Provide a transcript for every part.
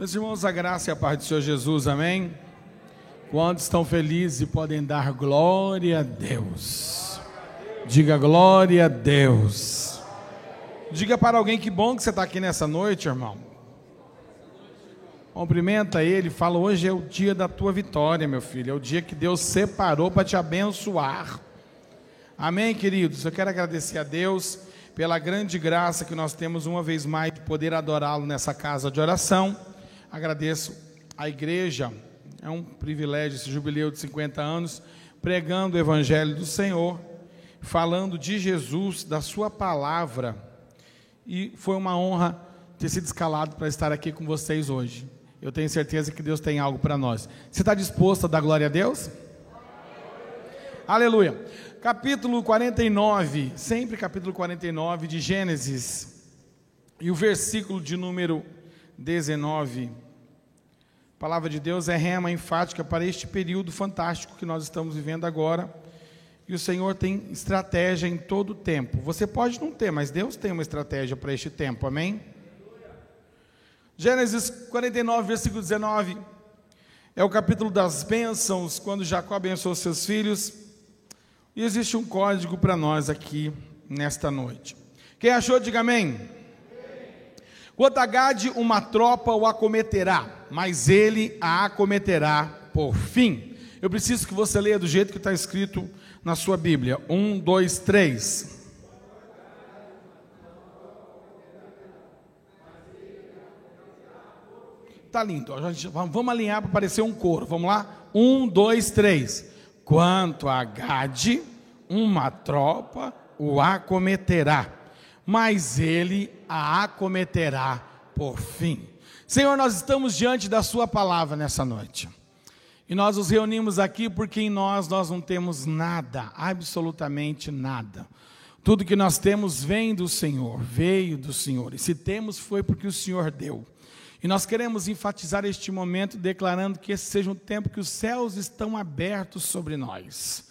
Meus irmãos, a graça e a paz do Senhor Jesus, amém? Quantos estão felizes e podem dar glória a Deus? Diga glória a Deus. Diga para alguém que bom que você está aqui nessa noite, irmão. Cumprimenta ele, fala: hoje é o dia da tua vitória, meu filho. É o dia que Deus separou para te abençoar. Amém, queridos? Eu quero agradecer a Deus pela grande graça que nós temos uma vez mais de poder adorá-lo nessa casa de oração. Agradeço à igreja, é um privilégio esse jubileu de 50 anos, pregando o evangelho do Senhor, falando de Jesus, da sua palavra. E foi uma honra ter sido escalado para estar aqui com vocês hoje. Eu tenho certeza que Deus tem algo para nós. Você está disposto a dar glória a Deus? Aleluia capítulo 49, sempre capítulo 49 de Gênesis, e o versículo de número 19. A palavra de Deus é rema enfática para este período fantástico que nós estamos vivendo agora. E o Senhor tem estratégia em todo o tempo. Você pode não ter, mas Deus tem uma estratégia para este tempo, amém? Gênesis 49, versículo 19. É o capítulo das bênçãos, quando Jacó abençoou seus filhos. E existe um código para nós aqui nesta noite. Quem achou, diga amém. Quanto a Gade, uma tropa o acometerá, mas ele a acometerá por fim. Eu preciso que você leia do jeito que está escrito na sua Bíblia. Um, dois, três. Tá lindo. vamos alinhar para parecer um coro. Vamos lá? Um, dois, três. Quanto a Gade, uma tropa o acometerá, mas ele a acometerá por fim. Senhor, nós estamos diante da Sua palavra nessa noite. E nós nos reunimos aqui porque em nós nós não temos nada, absolutamente nada. Tudo que nós temos vem do Senhor, veio do Senhor. E se temos foi porque o Senhor deu. E nós queremos enfatizar este momento declarando que esse seja um tempo que os céus estão abertos sobre nós.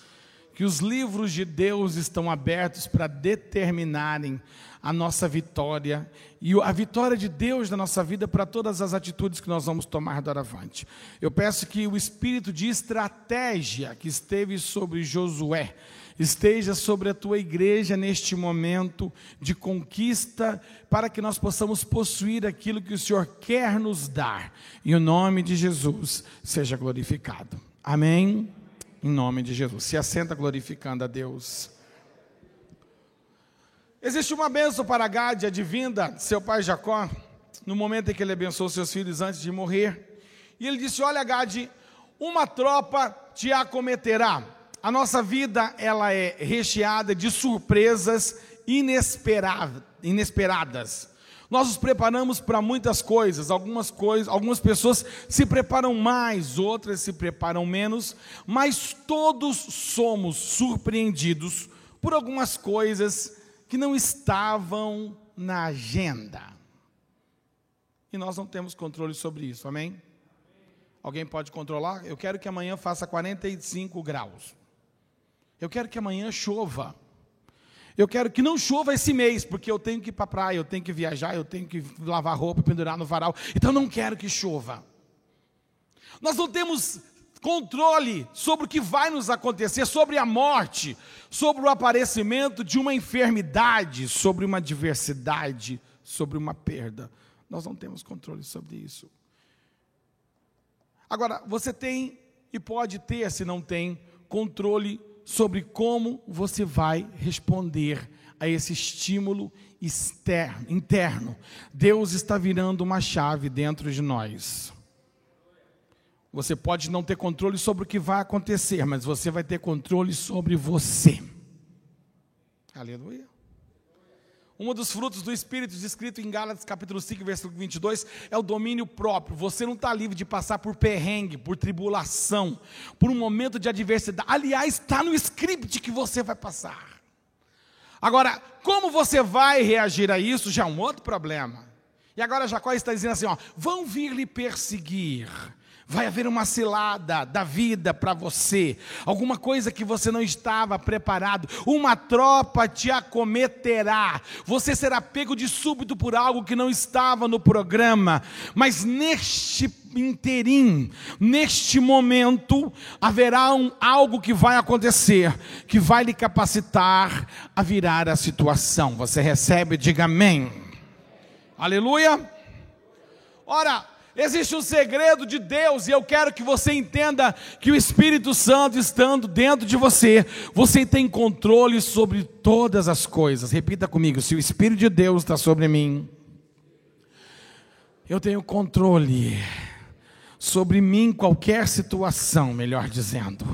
Que os livros de Deus estão abertos para determinarem a nossa vitória e a vitória de Deus na nossa vida para todas as atitudes que nós vamos tomar doravante. Eu peço que o espírito de estratégia que esteve sobre Josué, esteja sobre a tua igreja neste momento de conquista, para que nós possamos possuir aquilo que o Senhor quer nos dar. E o nome de Jesus seja glorificado. Amém? Em nome de Jesus. Se assenta glorificando a Deus. Existe uma bênção para Gade, advinda de seu pai Jacó, no momento em que ele abençoou seus filhos antes de morrer. E ele disse: Olha, Gade, uma tropa te acometerá a nossa vida ela é recheada de surpresas inesperadas. Nós nos preparamos para muitas coisas, algumas coisas, algumas pessoas se preparam mais, outras se preparam menos, mas todos somos surpreendidos por algumas coisas que não estavam na agenda. E nós não temos controle sobre isso, amém? Alguém pode controlar? Eu quero que amanhã faça 45 graus. Eu quero que amanhã chova. Eu quero que não chova esse mês, porque eu tenho que ir para a praia, eu tenho que viajar, eu tenho que lavar roupa, pendurar no varal. Então não quero que chova. Nós não temos controle sobre o que vai nos acontecer, sobre a morte, sobre o aparecimento de uma enfermidade, sobre uma adversidade, sobre uma perda. Nós não temos controle sobre isso. Agora, você tem e pode ter, se não tem, controle sobre como você vai responder a esse estímulo externo, interno. Deus está virando uma chave dentro de nós. Você pode não ter controle sobre o que vai acontecer, mas você vai ter controle sobre você. Aleluia. Um dos frutos do Espírito, descrito em Gálatas capítulo 5, versículo 22, é o domínio próprio. Você não está livre de passar por perrengue, por tribulação, por um momento de adversidade. Aliás, está no script que você vai passar. Agora, como você vai reagir a isso, já é um outro problema. E agora Jacó está dizendo assim: ó, vão vir lhe perseguir, Vai haver uma cilada da vida para você, alguma coisa que você não estava preparado, uma tropa te acometerá, você será pego de súbito por algo que não estava no programa, mas neste interim, neste momento, haverá um, algo que vai acontecer, que vai lhe capacitar a virar a situação. Você recebe, diga amém. Aleluia. Ora, Existe um segredo de Deus e eu quero que você entenda que o Espírito Santo estando dentro de você, você tem controle sobre todas as coisas. Repita comigo: se o Espírito de Deus está sobre mim, eu tenho controle sobre mim qualquer situação, melhor dizendo.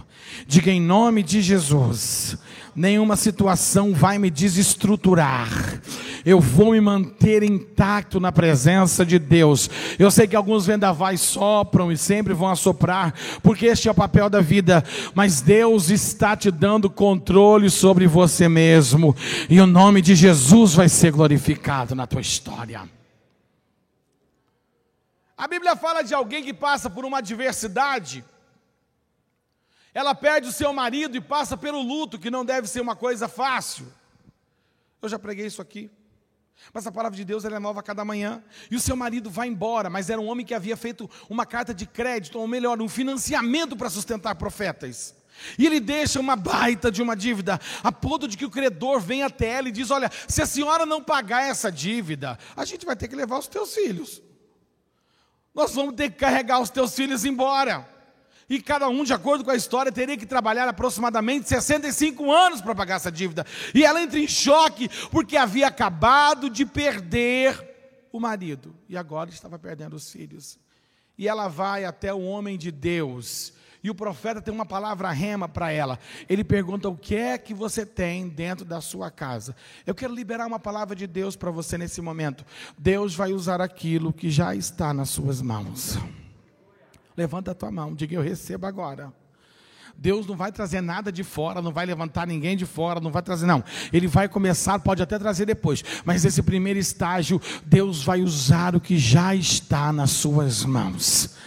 Diga em nome de Jesus: nenhuma situação vai me desestruturar. Eu vou me manter intacto na presença de Deus. Eu sei que alguns vendavais sopram e sempre vão assoprar, porque este é o papel da vida, mas Deus está te dando controle sobre você mesmo, e o nome de Jesus vai ser glorificado na tua história. A Bíblia fala de alguém que passa por uma adversidade. Ela perde o seu marido e passa pelo luto, que não deve ser uma coisa fácil. Eu já preguei isso aqui. Mas a palavra de Deus é nova cada manhã. E o seu marido vai embora, mas era um homem que havia feito uma carta de crédito, ou melhor, um financiamento para sustentar profetas. E ele deixa uma baita de uma dívida, a ponto de que o credor vem até ela e diz: Olha, se a senhora não pagar essa dívida, a gente vai ter que levar os teus filhos nós vamos ter que carregar os teus filhos embora. E cada um, de acordo com a história, teria que trabalhar aproximadamente 65 anos para pagar essa dívida. E ela entra em choque porque havia acabado de perder o marido e agora estava perdendo os filhos. E ela vai até o homem de Deus e o profeta tem uma palavra rema para ela. Ele pergunta: O que é que você tem dentro da sua casa? Eu quero liberar uma palavra de Deus para você nesse momento. Deus vai usar aquilo que já está nas suas mãos. Levanta a tua mão, diga: Eu recebo agora. Deus não vai trazer nada de fora, não vai levantar ninguém de fora, não vai trazer, não. Ele vai começar, pode até trazer depois, mas esse primeiro estágio, Deus vai usar o que já está nas suas mãos.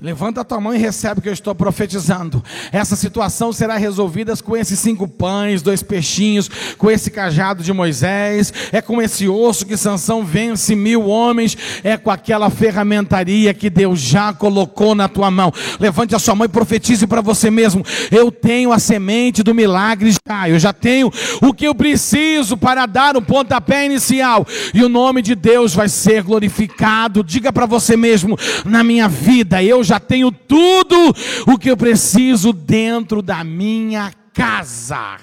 Levanta a tua mão e recebe o que eu estou profetizando. Essa situação será resolvida com esses cinco pães, dois peixinhos, com esse cajado de Moisés, é com esse osso que Sansão vence mil homens, é com aquela ferramentaria que Deus já colocou na tua mão. Levante a sua mão e profetize para você mesmo. Eu tenho a semente do milagre já, eu já tenho o que eu preciso para dar o pontapé inicial, e o nome de Deus vai ser glorificado. Diga para você mesmo, na minha vida, eu já tenho tudo o que eu preciso dentro da minha casa.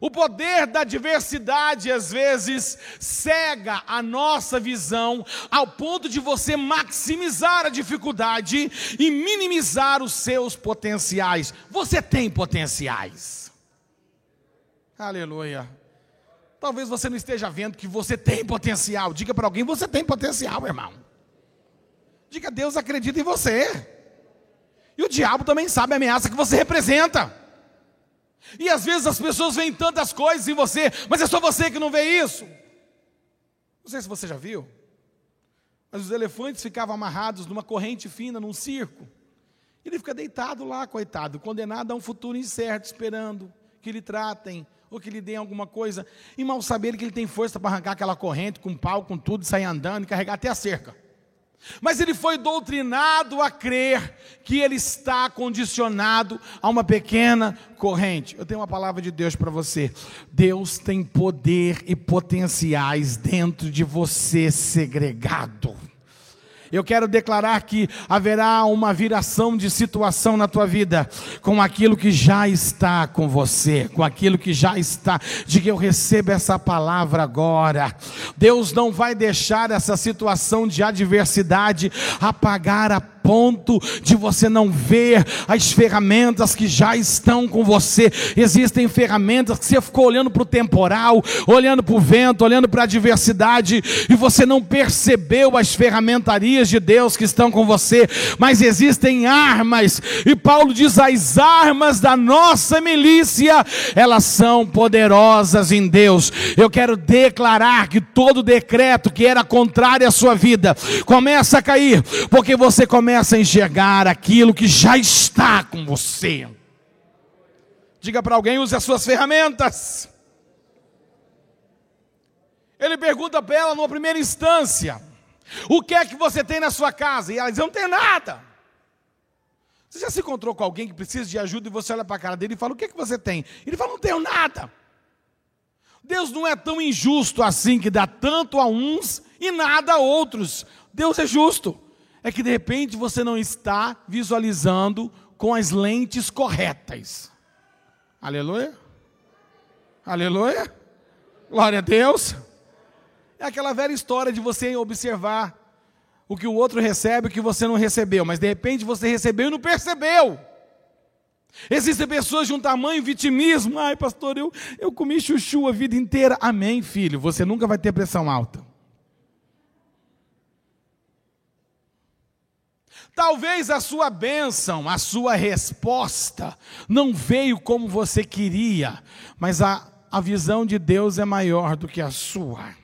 O poder da diversidade às vezes cega a nossa visão ao ponto de você maximizar a dificuldade e minimizar os seus potenciais. Você tem potenciais. Aleluia. Talvez você não esteja vendo que você tem potencial. Diga para alguém: você tem potencial, irmão. Diga, Deus acredita em você. E o diabo também sabe a ameaça que você representa. E às vezes as pessoas veem tantas coisas em você, mas é só você que não vê isso. Não sei se você já viu, mas os elefantes ficavam amarrados numa corrente fina, num circo. Ele fica deitado lá, coitado, condenado a um futuro incerto, esperando que lhe tratem ou que lhe deem alguma coisa. E mal saber que ele tem força para arrancar aquela corrente com pau, com tudo, sair andando e carregar até a cerca. Mas ele foi doutrinado a crer que ele está condicionado a uma pequena corrente. Eu tenho uma palavra de Deus para você. Deus tem poder e potenciais dentro de você segregado. Eu quero declarar que haverá uma viração de situação na tua vida com aquilo que já está com você, com aquilo que já está. De que eu recebo essa palavra agora. Deus não vai deixar essa situação de adversidade apagar a ponto de você não ver as ferramentas que já estão com você. Existem ferramentas que você ficou olhando para o temporal, olhando para o vento, olhando para a adversidade, e você não percebeu as ferramentarias de Deus que estão com você. Mas existem armas, e Paulo diz: as armas da nossa milícia, elas são poderosas em Deus. Eu quero declarar que todo decreto que era contrário à sua vida começa a cair, porque você começa começa a enxergar aquilo que já está com você. Diga para alguém, use as suas ferramentas. Ele pergunta para ela numa primeira instância: O que é que você tem na sua casa? E ela diz: Não tem nada. Você já se encontrou com alguém que precisa de ajuda e você olha para a cara dele e fala: O que é que você tem? Ele fala: Não tenho nada. Deus não é tão injusto assim que dá tanto a uns e nada a outros. Deus é justo. É que de repente você não está visualizando com as lentes corretas. Aleluia. Aleluia. Glória a Deus. É aquela velha história de você observar o que o outro recebe, o que você não recebeu, mas de repente você recebeu e não percebeu. Existem pessoas de um tamanho vitimismo. Ai, pastor, eu, eu comi chuchu a vida inteira. Amém, filho. Você nunca vai ter pressão alta. Talvez a sua bênção, a sua resposta, não veio como você queria, mas a, a visão de Deus é maior do que a sua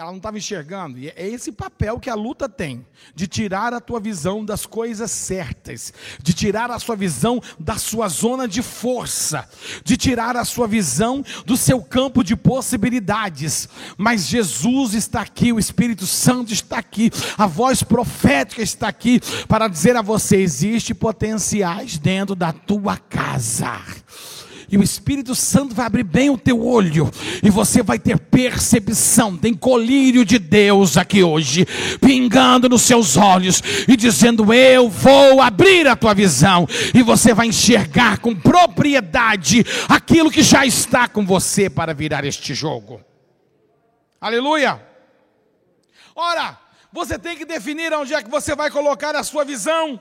ela não estava enxergando. E é esse papel que a luta tem, de tirar a tua visão das coisas certas, de tirar a sua visão da sua zona de força, de tirar a sua visão do seu campo de possibilidades. Mas Jesus está aqui, o Espírito Santo está aqui, a voz profética está aqui para dizer a você: existe potenciais dentro da tua casa e o Espírito Santo vai abrir bem o teu olho, e você vai ter percepção. Tem colírio de Deus aqui hoje, pingando nos seus olhos e dizendo: Eu vou abrir a tua visão, e você vai enxergar com propriedade aquilo que já está com você para virar este jogo. Aleluia! Ora, você tem que definir onde é que você vai colocar a sua visão.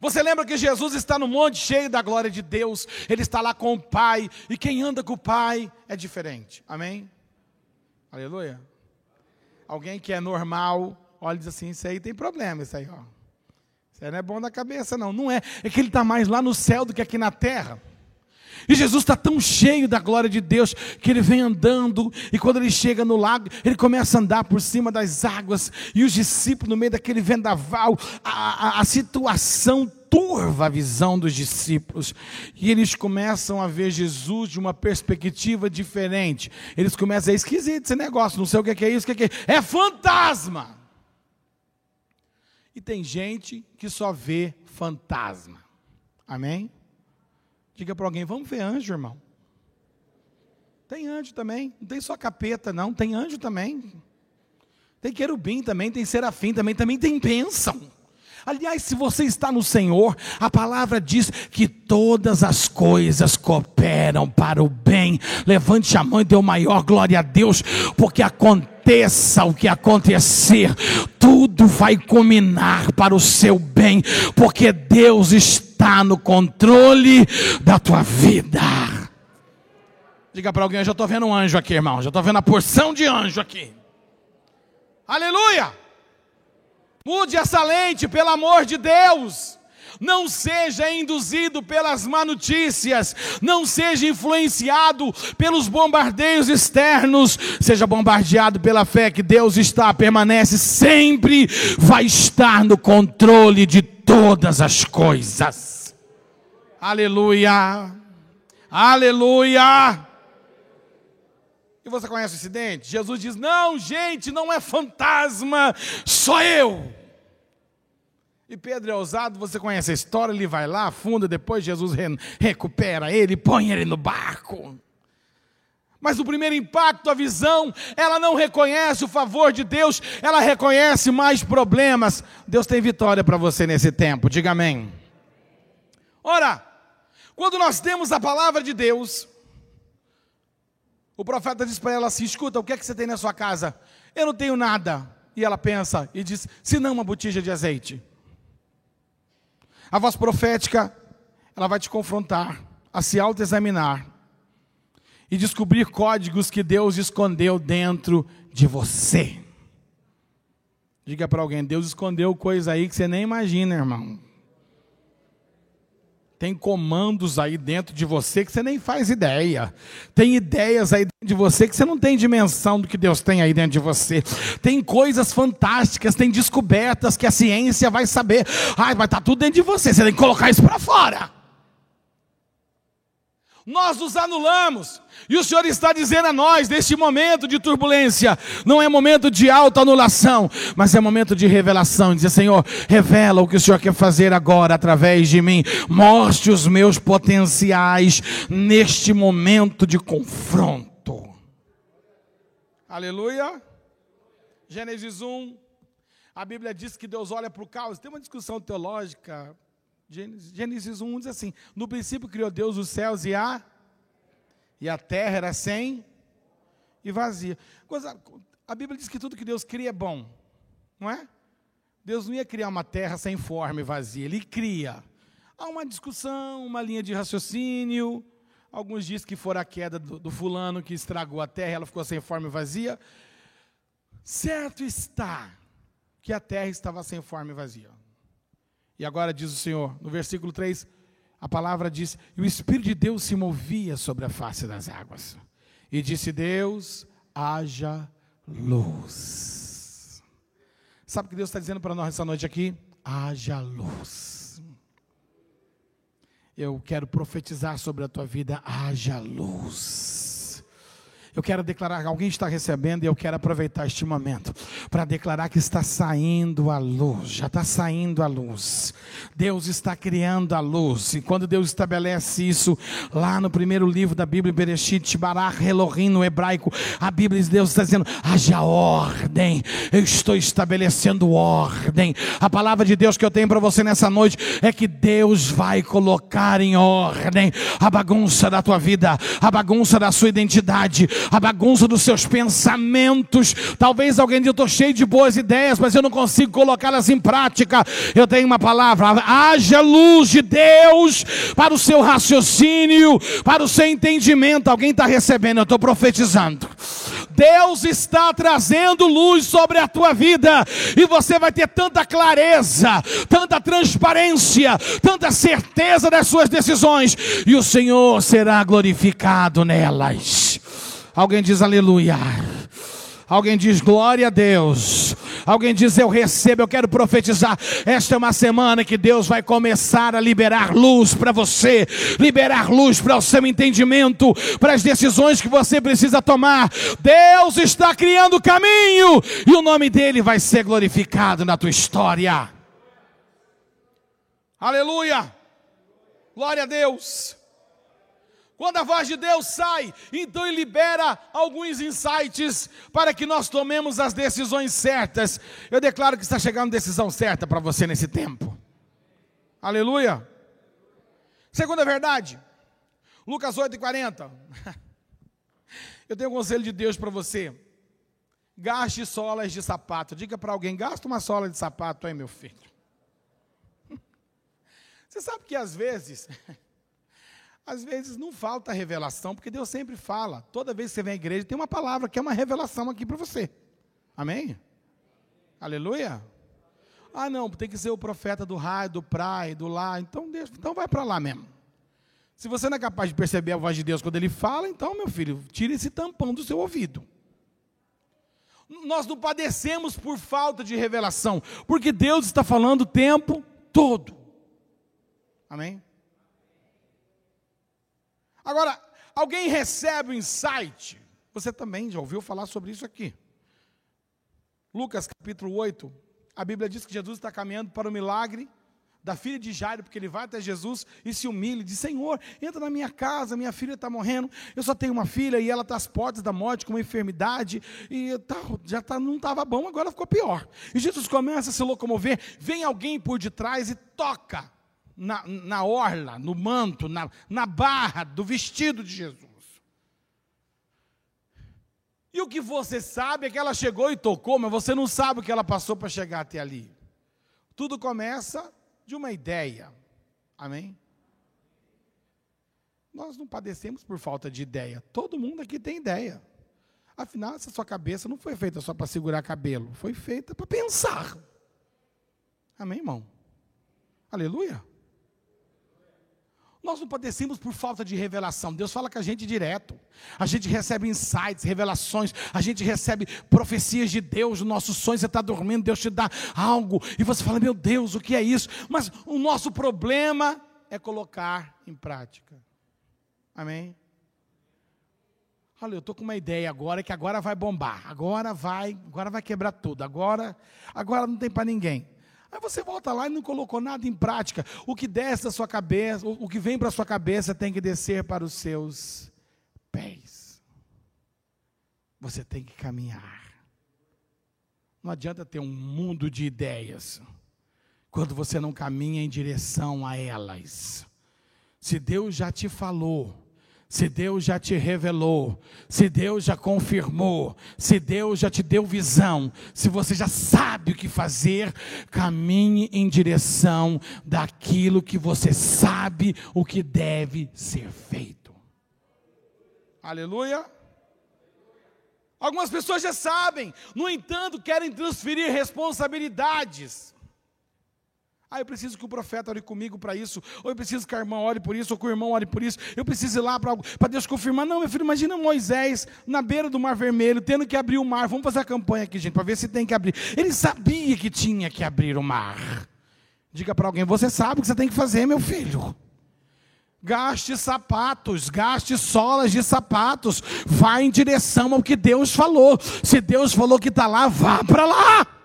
Você lembra que Jesus está no monte cheio da glória de Deus, ele está lá com o Pai, e quem anda com o Pai é diferente, amém? Aleluia. Alguém que é normal, olha e diz assim: Isso aí tem problema, isso aí, ó. Isso aí não é bom da cabeça, não. Não é, é que ele está mais lá no céu do que aqui na terra. E Jesus está tão cheio da glória de Deus que ele vem andando, e quando ele chega no lago, ele começa a andar por cima das águas, e os discípulos, no meio daquele vendaval, a, a, a situação turva a visão dos discípulos, e eles começam a ver Jesus de uma perspectiva diferente. Eles começam a é esquisito esse negócio, não sei o que é isso, o que é, é fantasma. E tem gente que só vê fantasma. Amém? Diga para alguém: vamos ver anjo, irmão. Tem anjo também. Não tem só capeta, não. Tem anjo também. Tem querubim também. Tem serafim também. Também tem bênção. Aliás, se você está no Senhor, a palavra diz que todas as coisas cooperam para o bem. Levante a mão e dê o maior glória a Deus, porque aconteça o que acontecer, tudo vai culminar para o seu bem, porque Deus está no controle da tua vida. Diga para alguém, eu já estou vendo um anjo aqui, irmão. Já estou vendo a porção de anjo aqui. Aleluia! Mude essa lente, pelo amor de Deus. Não seja induzido pelas má notícias, não seja influenciado pelos bombardeios externos, seja bombardeado pela fé que Deus está, permanece, sempre vai estar no controle de todas as coisas. Aleluia, aleluia. E você conhece o incidente? Jesus diz: Não, gente, não é fantasma, sou eu. E Pedro é ousado, você conhece a história, ele vai lá, afunda, depois Jesus re recupera ele, põe ele no barco. Mas o primeiro impacto, a visão, ela não reconhece o favor de Deus, ela reconhece mais problemas. Deus tem vitória para você nesse tempo, diga amém. Ora, quando nós temos a palavra de Deus, o profeta diz para ela assim: escuta, o que é que você tem na sua casa? Eu não tenho nada. E ela pensa e diz: se não uma botija de azeite. A voz profética, ela vai te confrontar a se autoexaminar e descobrir códigos que Deus escondeu dentro de você. Diga para alguém, Deus escondeu coisa aí que você nem imagina, irmão. Tem comandos aí dentro de você que você nem faz ideia. Tem ideias aí dentro de você que você não tem dimensão do que Deus tem aí dentro de você. Tem coisas fantásticas, tem descobertas que a ciência vai saber. Ai, mas tá tudo dentro de você. Você tem que colocar isso para fora. Nós nos anulamos. E o Senhor está dizendo a nós, neste momento de turbulência, não é momento de autoanulação, mas é momento de revelação. Dizer, Senhor, revela o que o Senhor quer fazer agora através de mim. Mostre os meus potenciais neste momento de confronto. Aleluia. Gênesis 1. A Bíblia diz que Deus olha para o caos. Tem uma discussão teológica Gênesis, Gênesis 1 diz assim: No princípio criou Deus os céus e a e a terra era sem e vazia. A Bíblia diz que tudo que Deus cria é bom, não é? Deus não ia criar uma terra sem forma e vazia, ele cria. Há uma discussão, uma linha de raciocínio. Alguns dizem que foi a queda do, do fulano que estragou a terra, ela ficou sem forma e vazia. Certo está que a terra estava sem forma e vazia. E agora diz o Senhor, no versículo 3, a palavra diz: E o Espírito de Deus se movia sobre a face das águas. E disse Deus: haja luz. Sabe o que Deus está dizendo para nós essa noite aqui? Haja luz. Eu quero profetizar sobre a tua vida: haja luz. Eu quero declarar, alguém está recebendo e eu quero aproveitar este momento para declarar que está saindo a luz, já está saindo a luz. Deus está criando a luz. E quando Deus estabelece isso lá no primeiro livro da Bíblia, Bereshit, Barach, Elohim, no hebraico, a Bíblia de Deus está dizendo: haja ordem. Eu estou estabelecendo ordem. A palavra de Deus que eu tenho para você nessa noite é que Deus vai colocar em ordem a bagunça da tua vida, a bagunça da sua identidade a bagunça dos seus pensamentos. Talvez alguém diga: Eu estou cheio de boas ideias, mas eu não consigo colocá-las em prática. Eu tenho uma palavra: haja luz de Deus para o seu raciocínio, para o seu entendimento. Alguém está recebendo, eu estou profetizando. Deus está trazendo luz sobre a tua vida, e você vai ter tanta clareza, tanta transparência, tanta certeza das suas decisões, e o Senhor será glorificado nelas. Alguém diz aleluia. Alguém diz glória a Deus. Alguém diz eu recebo, eu quero profetizar. Esta é uma semana que Deus vai começar a liberar luz para você, liberar luz para o seu entendimento, para as decisões que você precisa tomar. Deus está criando caminho e o nome dele vai ser glorificado na tua história. Aleluia. Glória a Deus. Quando a voz de Deus sai, então ele libera alguns insights para que nós tomemos as decisões certas. Eu declaro que está chegando a decisão certa para você nesse tempo. Aleluia. Segunda verdade, Lucas 8,40. Eu tenho um conselho de Deus para você. Gaste solas de sapato. Diga para alguém: gasta uma sola de sapato aí, meu filho. Você sabe que às vezes. Às vezes não falta revelação, porque Deus sempre fala. Toda vez que você vem à igreja, tem uma palavra que é uma revelação aqui para você. Amém? Aleluia? Ah, não, tem que ser o profeta do raio, do praia, do lá. Então, Deus, então vai para lá mesmo. Se você não é capaz de perceber a voz de Deus quando ele fala, então, meu filho, tire esse tampão do seu ouvido. Nós não padecemos por falta de revelação, porque Deus está falando o tempo todo. Amém? Agora, alguém recebe o insight, você também já ouviu falar sobre isso aqui. Lucas capítulo 8, a Bíblia diz que Jesus está caminhando para o milagre da filha de Jairo, porque ele vai até Jesus e se humilha, e diz: Senhor, entra na minha casa, minha filha está morrendo, eu só tenho uma filha e ela está às portas da morte com uma enfermidade, e já tá, não estava bom, agora ficou pior. E Jesus começa a se locomover, vem alguém por detrás e toca na, na orla, no manto, na, na barra do vestido de Jesus. E o que você sabe é que ela chegou e tocou, mas você não sabe o que ela passou para chegar até ali. Tudo começa de uma ideia. Amém? Nós não padecemos por falta de ideia. Todo mundo aqui tem ideia. Afinal, essa sua cabeça não foi feita só para segurar cabelo, foi feita para pensar. Amém, irmão? Aleluia? Nós não padecemos por falta de revelação. Deus fala com a gente direto. A gente recebe insights, revelações. A gente recebe profecias de Deus. O nosso sonho, você está dormindo, Deus te dá algo. E você fala, meu Deus, o que é isso? Mas o nosso problema é colocar em prática. Amém? Olha, eu estou com uma ideia agora que agora vai bombar. Agora vai, agora vai quebrar tudo. Agora, agora não tem para ninguém. Aí você volta lá e não colocou nada em prática. O que desce da sua cabeça, o que vem para a sua cabeça tem que descer para os seus pés. Você tem que caminhar. Não adianta ter um mundo de ideias quando você não caminha em direção a elas. Se Deus já te falou, se Deus já te revelou, se Deus já confirmou, se Deus já te deu visão, se você já sabe o que fazer, caminhe em direção daquilo que você sabe o que deve ser feito. Aleluia. Algumas pessoas já sabem, no entanto, querem transferir responsabilidades. Ah, eu preciso que o profeta ore comigo para isso, ou eu preciso que a irmã ore por isso, ou que o irmão ore por isso, eu preciso ir lá para Deus confirmar. Não, meu filho, imagina Moisés na beira do Mar Vermelho, tendo que abrir o mar. Vamos fazer a campanha aqui, gente, para ver se tem que abrir. Ele sabia que tinha que abrir o mar. Diga para alguém: você sabe o que você tem que fazer, meu filho. Gaste sapatos, gaste solas de sapatos, vá em direção ao que Deus falou. Se Deus falou que está lá, vá para lá.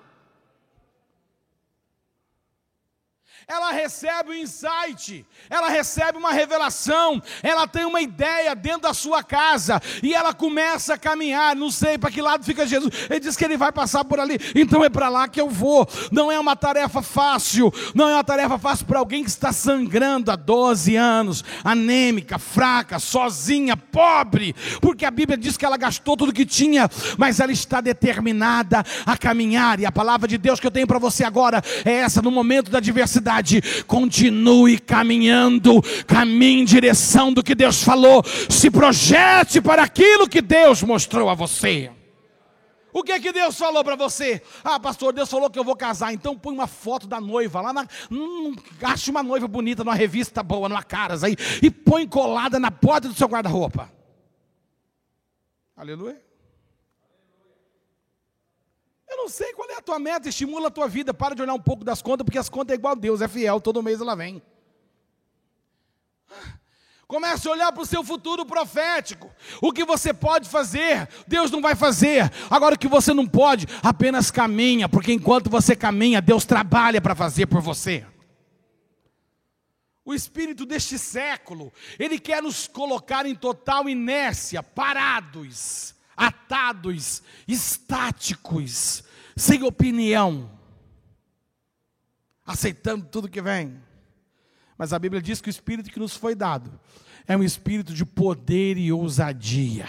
Ela recebe um insight, ela recebe uma revelação, ela tem uma ideia dentro da sua casa e ela começa a caminhar. Não sei para que lado fica Jesus. Ele diz que ele vai passar por ali, então é para lá que eu vou. Não é uma tarefa fácil, não é uma tarefa fácil para alguém que está sangrando há 12 anos, anêmica, fraca, sozinha, pobre, porque a Bíblia diz que ela gastou tudo que tinha, mas ela está determinada a caminhar. E a palavra de Deus que eu tenho para você agora é essa: no momento da adversidade verdade, continue caminhando, caminhe em direção do que Deus falou, se projete para aquilo que Deus mostrou a você. O que é que Deus falou para você? Ah, pastor, Deus falou que eu vou casar, então põe uma foto da noiva lá na. Hum, uma noiva bonita numa revista boa, numa caras aí, e põe colada na porta do seu guarda-roupa. Aleluia. Eu não sei qual é a tua meta, estimula a tua vida. Para de olhar um pouco das contas, porque as contas é igual a Deus, é fiel, todo mês ela vem. Comece a olhar para o seu futuro profético. O que você pode fazer, Deus não vai fazer. Agora o que você não pode, apenas caminha, porque enquanto você caminha, Deus trabalha para fazer por você. O espírito deste século, ele quer nos colocar em total inércia, parados, atados, estáticos, sem opinião, aceitando tudo que vem. Mas a Bíblia diz que o Espírito que nos foi dado é um espírito de poder e ousadia.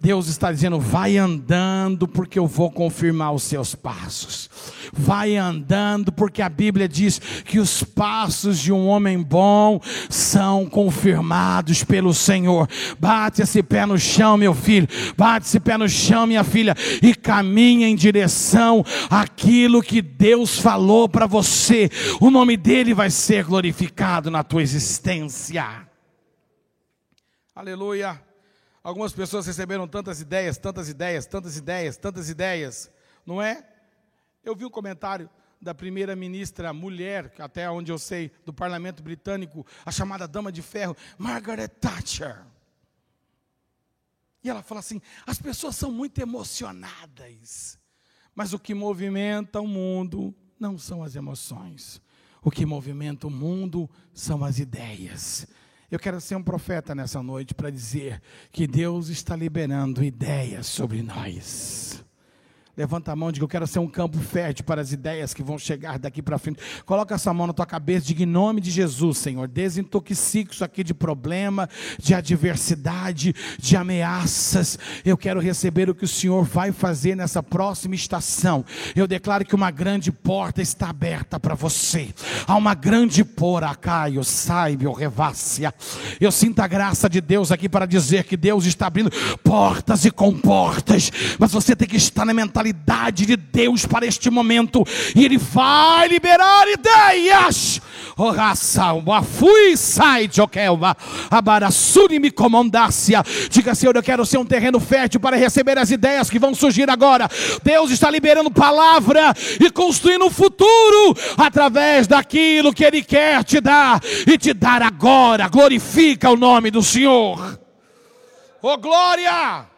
Deus está dizendo: vai andando, porque eu vou confirmar os seus passos. Vai andando, porque a Bíblia diz que os passos de um homem bom são confirmados pelo Senhor. Bate esse pé no chão, meu filho. Bate esse pé no chão, minha filha, e caminha em direção àquilo que Deus falou para você. O nome dele vai ser glorificado na tua existência. Aleluia. Algumas pessoas receberam tantas ideias, tantas ideias, tantas ideias, tantas ideias, não é? Eu vi um comentário da primeira ministra mulher, até onde eu sei, do parlamento britânico, a chamada Dama de Ferro, Margaret Thatcher. E ela fala assim: as pessoas são muito emocionadas, mas o que movimenta o mundo não são as emoções, o que movimenta o mundo são as ideias. Eu quero ser um profeta nessa noite para dizer que Deus está liberando ideias sobre nós. Levanta a mão diga: Eu quero ser um campo fértil para as ideias que vão chegar daqui para frente. Coloca essa mão na tua cabeça diga: Em nome de Jesus, Senhor, desintoxique isso aqui de problema, de adversidade, de ameaças. Eu quero receber o que o Senhor vai fazer nessa próxima estação. Eu declaro que uma grande porta está aberta para você. Há uma grande porta, Caio, saiba, revácia. Eu sinto a graça de Deus aqui para dizer que Deus está abrindo portas e comportas, mas você tem que estar na mentalidade totalidade de Deus para este momento, e Ele vai liberar ideias. Fui sai, Jokelva, abarassuri me comandácia. Diga, Senhor, eu quero ser um terreno fértil para receber as ideias que vão surgir agora. Deus está liberando palavra e construindo um futuro através daquilo que Ele quer te dar e te dar agora. Glorifica o nome do Senhor. Oh, glória!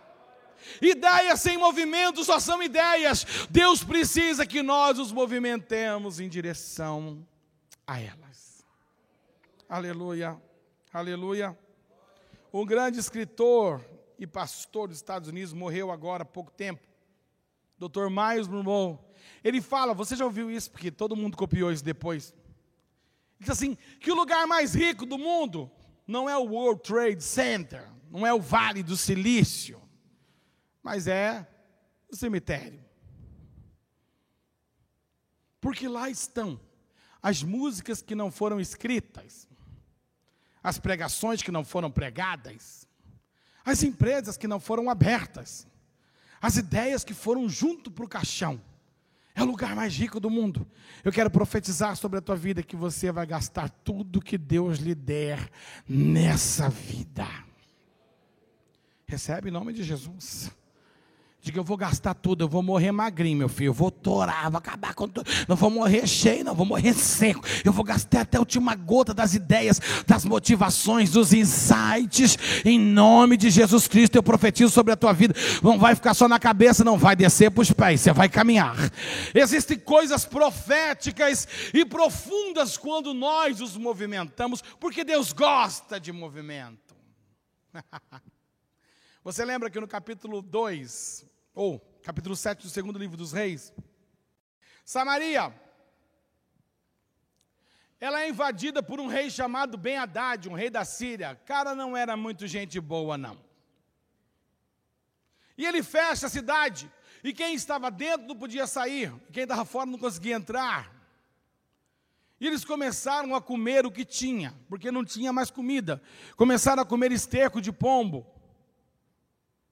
Ideias sem movimento só são ideias. Deus precisa que nós os movimentemos em direção a elas. Aleluia, aleluia. Um grande escritor e pastor dos Estados Unidos morreu agora há pouco tempo. Dr. Miles Monroe. Ele fala, você já ouviu isso, porque todo mundo copiou isso depois. Ele diz assim: que o lugar mais rico do mundo não é o World Trade Center, não é o Vale do Silício, mas é o cemitério. Porque lá estão as músicas que não foram escritas, as pregações que não foram pregadas, as empresas que não foram abertas, as ideias que foram junto para o caixão. É o lugar mais rico do mundo. Eu quero profetizar sobre a tua vida que você vai gastar tudo que Deus lhe der nessa vida. Recebe em nome de Jesus. Diga, eu vou gastar tudo, eu vou morrer magrinho, meu filho. Eu vou torar, vou acabar com tudo. Não vou morrer cheio, não, vou morrer seco. Eu vou gastar até a última gota das ideias, das motivações, dos insights. Em nome de Jesus Cristo, eu profetizo sobre a tua vida. Não vai ficar só na cabeça, não vai descer para os pés, você vai caminhar. Existem coisas proféticas e profundas quando nós os movimentamos, porque Deus gosta de movimento. Você lembra que no capítulo 2, ou capítulo 7 do segundo livro dos reis, Samaria, ela é invadida por um rei chamado Ben Haddad, um rei da Síria. Cara, não era muito gente boa, não. E ele fecha a cidade, e quem estava dentro não podia sair, quem estava fora não conseguia entrar. E eles começaram a comer o que tinha, porque não tinha mais comida. Começaram a comer esterco de pombo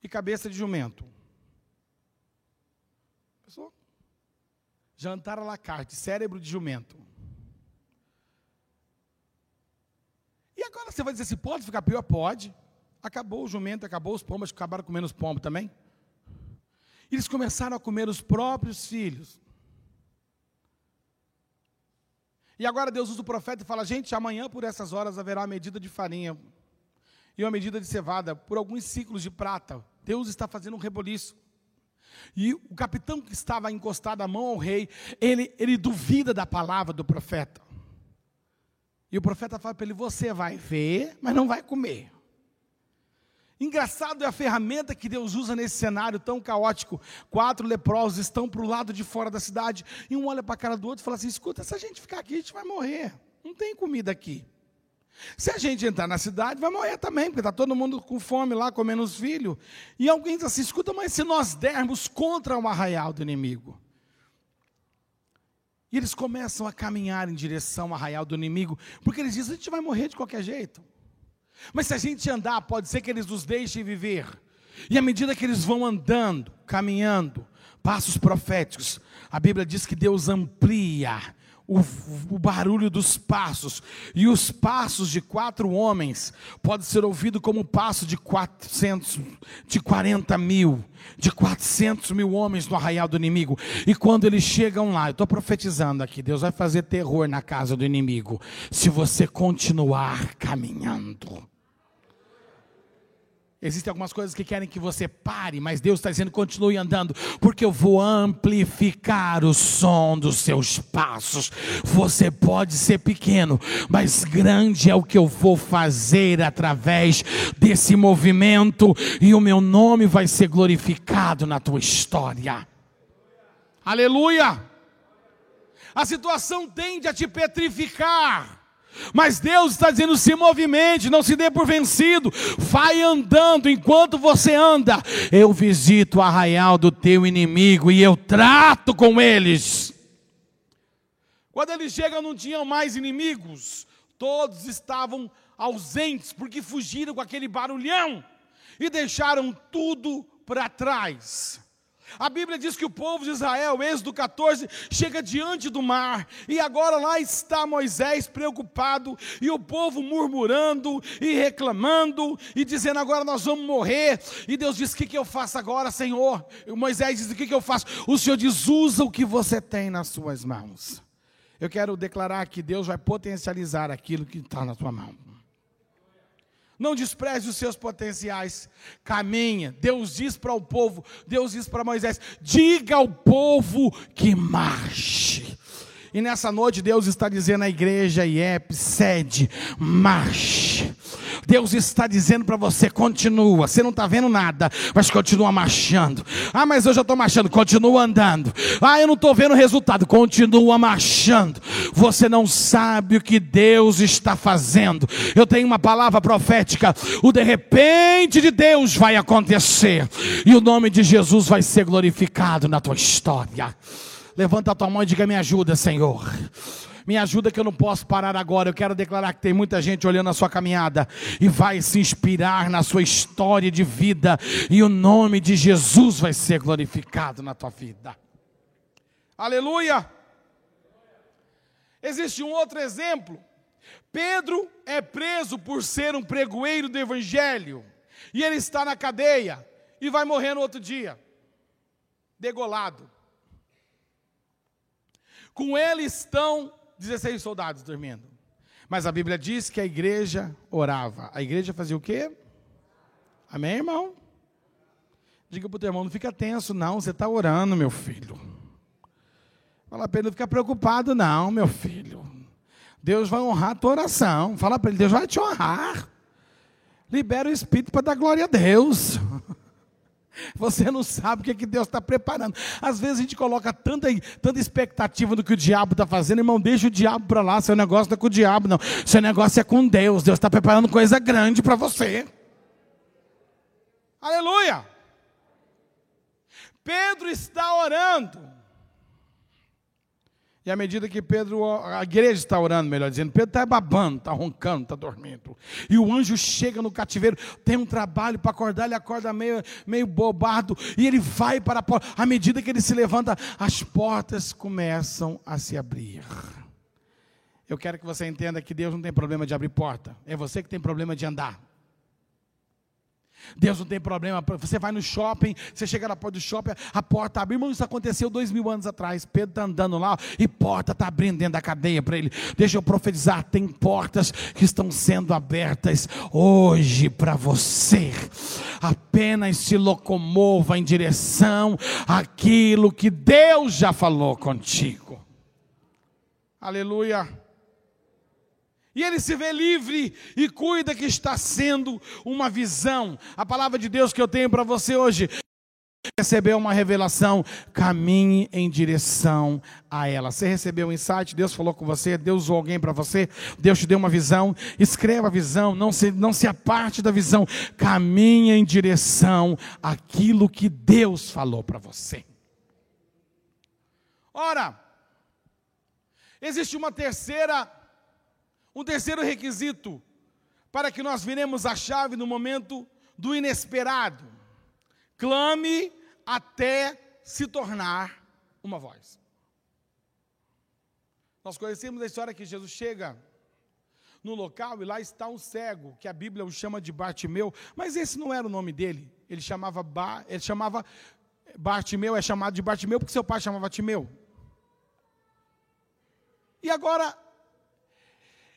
e cabeça de jumento. Pessoal, jantar à la carte, cérebro de jumento. E agora você vai dizer assim: pode ficar pior? Pode. Acabou o jumento, acabou os pombos, acabaram comendo os pombos também. Eles começaram a comer os próprios filhos. E agora Deus usa o profeta e fala: gente, amanhã por essas horas haverá uma medida de farinha e uma medida de cevada por alguns ciclos de prata. Deus está fazendo um reboliço. E o capitão que estava encostado a mão ao rei, ele, ele duvida da palavra do profeta. E o profeta fala para ele: Você vai ver, mas não vai comer. Engraçado é a ferramenta que Deus usa nesse cenário tão caótico. Quatro leprosos estão para o lado de fora da cidade, e um olha para a cara do outro e fala assim: Escuta, se a gente ficar aqui, a gente vai morrer. Não tem comida aqui. Se a gente entrar na cidade, vai morrer também, porque está todo mundo com fome lá, comendo os filhos. E alguém diz assim: escuta, mas se nós dermos contra o arraial do inimigo? E eles começam a caminhar em direção ao arraial do inimigo, porque eles dizem: a gente vai morrer de qualquer jeito. Mas se a gente andar, pode ser que eles nos deixem viver. E à medida que eles vão andando, caminhando, passos proféticos, a Bíblia diz que Deus amplia o, o, barulho dos passos. E os passos de quatro homens pode ser ouvido como o passo de 400, de 40 mil, de 400 mil homens no arraial do inimigo. E quando eles chegam lá, eu estou profetizando aqui, Deus vai fazer terror na casa do inimigo, se você continuar caminhando. Existem algumas coisas que querem que você pare, mas Deus está dizendo: continue andando, porque eu vou amplificar o som dos seus passos. Você pode ser pequeno, mas grande é o que eu vou fazer através desse movimento, e o meu nome vai ser glorificado na tua história. Aleluia! A situação tende a te petrificar. Mas Deus está dizendo: se movimente, não se dê por vencido, vai andando, enquanto você anda, eu visito o arraial do teu inimigo e eu trato com eles. Quando eles chegam, não tinham mais inimigos, todos estavam ausentes, porque fugiram com aquele barulhão e deixaram tudo para trás. A Bíblia diz que o povo de Israel, Êxodo 14, chega diante do mar, e agora lá está Moisés preocupado, e o povo murmurando e reclamando, e dizendo: agora nós vamos morrer. E Deus diz: o que, que eu faço agora, Senhor? E Moisés diz: o que, que eu faço? O Senhor diz: usa o que você tem nas suas mãos. Eu quero declarar que Deus vai potencializar aquilo que está na sua mão. Não despreze os seus potenciais. Caminha. Deus diz para o povo, Deus diz para Moisés: diga ao povo que marche. E nessa noite Deus está dizendo à igreja IEP, sede, marche. Deus está dizendo para você: continua. Você não está vendo nada, mas continua marchando. Ah, mas eu já estou marchando. Continua andando. Ah, eu não estou vendo resultado. Continua marchando. Você não sabe o que Deus está fazendo. Eu tenho uma palavra profética. O de repente de Deus vai acontecer. E o nome de Jesus vai ser glorificado na tua história. Levanta a tua mão e diga: Me ajuda, Senhor. Me ajuda que eu não posso parar agora. Eu quero declarar que tem muita gente olhando a sua caminhada e vai se inspirar na sua história de vida. E o nome de Jesus vai ser glorificado na tua vida. Aleluia! Existe um outro exemplo. Pedro é preso por ser um pregoeiro do evangelho. E ele está na cadeia e vai morrer no outro dia. Degolado. Com ele estão 16 soldados dormindo. Mas a Bíblia diz que a igreja orava. A igreja fazia o quê? Amém, irmão? Diga para o teu irmão, não fica tenso, não. Você está orando, meu filho. Fala para ele, não fica preocupado, não, meu filho. Deus vai honrar a tua oração. Fala para ele, Deus vai te honrar. Libera o Espírito para dar glória a Deus. Você não sabe o que, é que Deus está preparando. Às vezes a gente coloca tanta, tanta expectativa do que o diabo está fazendo, irmão, deixa o diabo para lá. Seu negócio não é com o diabo, não. Seu negócio é com Deus. Deus está preparando coisa grande para você. Aleluia! Pedro está orando. E à medida que Pedro, a igreja está orando, melhor dizendo, Pedro está babando, está roncando, está dormindo. E o anjo chega no cativeiro, tem um trabalho para acordar, ele acorda meio, meio bobado, e ele vai para a porta. À medida que ele se levanta, as portas começam a se abrir. Eu quero que você entenda que Deus não tem problema de abrir porta, é você que tem problema de andar. Deus não tem problema. Você vai no shopping, você chega na porta do shopping, a porta abre. Irmão, isso aconteceu dois mil anos atrás. Pedro está andando lá e porta está abrindo dentro da cadeia para ele. Deixa eu profetizar: tem portas que estão sendo abertas hoje para você. Apenas se locomova em direção àquilo que Deus já falou contigo. Aleluia. E ele se vê livre e cuida que está sendo uma visão. A palavra de Deus que eu tenho para você hoje recebeu uma revelação, caminhe em direção a ela. Você recebeu um insight, Deus falou com você, Deus usou alguém para você, Deus te deu uma visão, escreva a visão, não se, não se aparte da visão, caminhe em direção àquilo que Deus falou para você. Ora, existe uma terceira um terceiro requisito para que nós viremos a chave no momento do inesperado: clame até se tornar uma voz. Nós conhecemos a história que Jesus chega no local e lá está um cego, que a Bíblia o chama de Bartimeu, mas esse não era o nome dele. Ele chamava ba, ele chamava Bartimeu, é chamado de Bartimeu porque seu pai chamava Timeu. E agora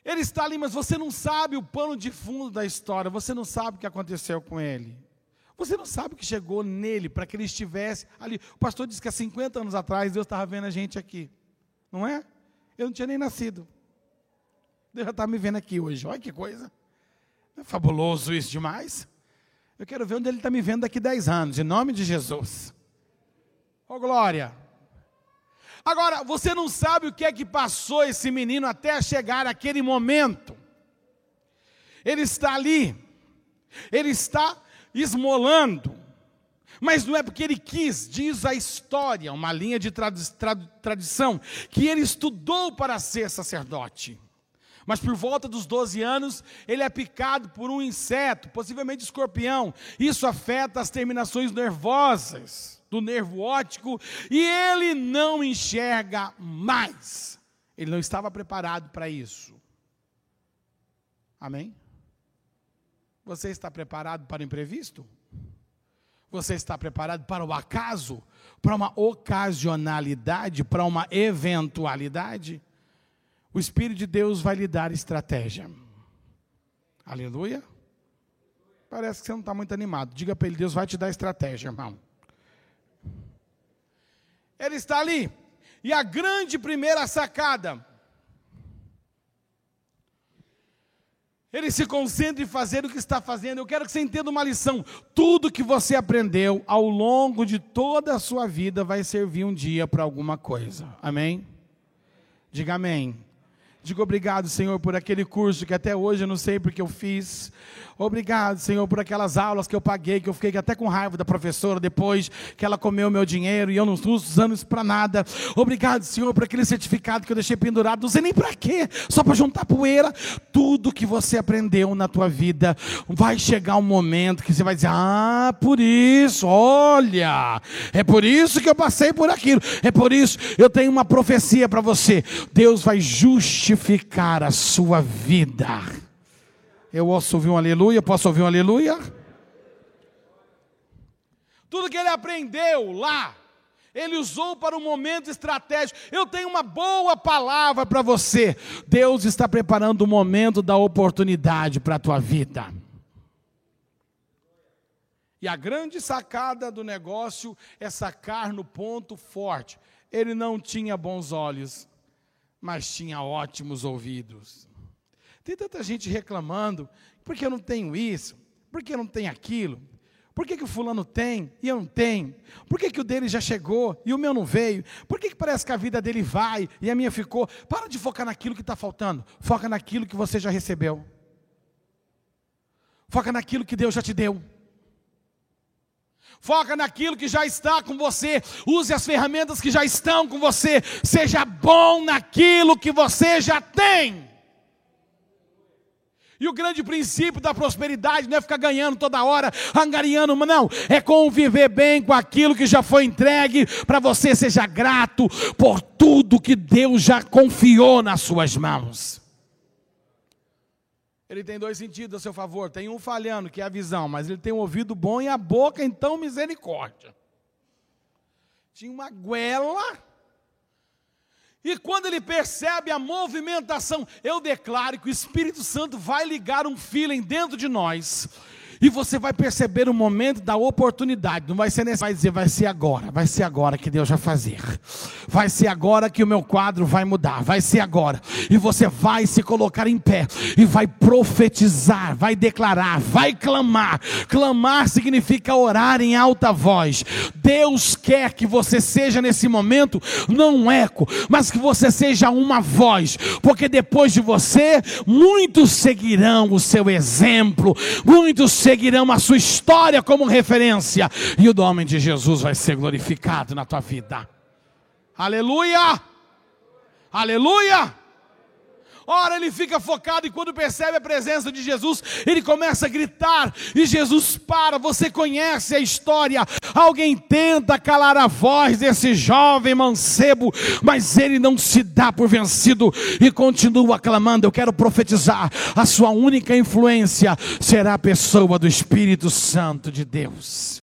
ele está ali, mas você não sabe o pano de fundo da história, você não sabe o que aconteceu com ele. Você não sabe o que chegou nele para que ele estivesse ali. O pastor disse que há 50 anos atrás Deus estava vendo a gente aqui. Não é? Eu não tinha nem nascido. Deus já está me vendo aqui hoje. Olha que coisa. É fabuloso isso demais. Eu quero ver onde ele está me vendo daqui 10 anos, em nome de Jesus. Oh, glória. Agora, você não sabe o que é que passou esse menino até chegar aquele momento. Ele está ali, ele está esmolando, mas não é porque ele quis, diz a história, uma linha de trad trad tradição, que ele estudou para ser sacerdote. Mas por volta dos 12 anos, ele é picado por um inseto, possivelmente escorpião. Isso afeta as terminações nervosas do nervo óptico e ele não enxerga mais. Ele não estava preparado para isso. Amém? Você está preparado para o imprevisto? Você está preparado para o acaso? Para uma ocasionalidade? Para uma eventualidade? O Espírito de Deus vai lhe dar estratégia. Aleluia. Parece que você não está muito animado. Diga para ele: Deus vai te dar estratégia, irmão. Ele está ali. E a grande primeira sacada Ele se concentra em fazer o que está fazendo. Eu quero que você entenda uma lição. Tudo que você aprendeu ao longo de toda a sua vida vai servir um dia para alguma coisa. Amém? Diga amém. Diga obrigado, Senhor, por aquele curso que até hoje eu não sei porque eu fiz. Obrigado, Senhor, por aquelas aulas que eu paguei, que eu fiquei até com raiva da professora depois que ela comeu meu dinheiro e eu não estou usando isso para nada. Obrigado, Senhor, por aquele certificado que eu deixei pendurado, não sei nem para quê, só para juntar poeira. Tudo que você aprendeu na tua vida, vai chegar um momento que você vai dizer: Ah, por isso, olha, é por isso que eu passei por aquilo, é por isso eu tenho uma profecia para você. Deus vai justificar a sua vida. Eu posso ouvir um aleluia? Posso ouvir um aleluia? Tudo que ele aprendeu lá, ele usou para um momento estratégico. Eu tenho uma boa palavra para você. Deus está preparando o momento da oportunidade para a tua vida. E a grande sacada do negócio é sacar no ponto forte. Ele não tinha bons olhos, mas tinha ótimos ouvidos. Tem tanta gente reclamando, por que eu não tenho isso? Por que eu não tenho aquilo? Por que, que o fulano tem e eu não tenho? Por que, que o dele já chegou e o meu não veio? Por que, que parece que a vida dele vai e a minha ficou? Para de focar naquilo que está faltando. Foca naquilo que você já recebeu. Foca naquilo que Deus já te deu. Foca naquilo que já está com você. Use as ferramentas que já estão com você. Seja bom naquilo que você já tem. E o grande princípio da prosperidade não é ficar ganhando toda hora, angariando, não. É conviver bem com aquilo que já foi entregue, para você seja grato por tudo que Deus já confiou nas suas mãos. Ele tem dois sentidos a seu favor. Tem um falhando, que é a visão, mas ele tem um ouvido bom e a boca, então, misericórdia. Tinha uma goela e quando ele percebe a movimentação, eu declaro que o Espírito Santo vai ligar um feeling dentro de nós e você vai perceber o momento da oportunidade. Não vai ser nesse, vai dizer, vai ser agora, vai ser agora que Deus vai fazer. Vai ser agora que o meu quadro vai mudar, vai ser agora. E você vai se colocar em pé e vai profetizar, vai declarar, vai clamar. Clamar significa orar em alta voz. Deus quer que você seja nesse momento não um eco, mas que você seja uma voz, porque depois de você, muitos seguirão o seu exemplo, muitos seguirão a sua história como referência, e o nome de Jesus vai ser glorificado na tua vida. Aleluia! Aleluia! Ora, ele fica focado e quando percebe a presença de Jesus, ele começa a gritar e Jesus para. Você conhece a história. Alguém tenta calar a voz desse jovem mancebo, mas ele não se dá por vencido e continua clamando. Eu quero profetizar: a sua única influência será a pessoa do Espírito Santo de Deus.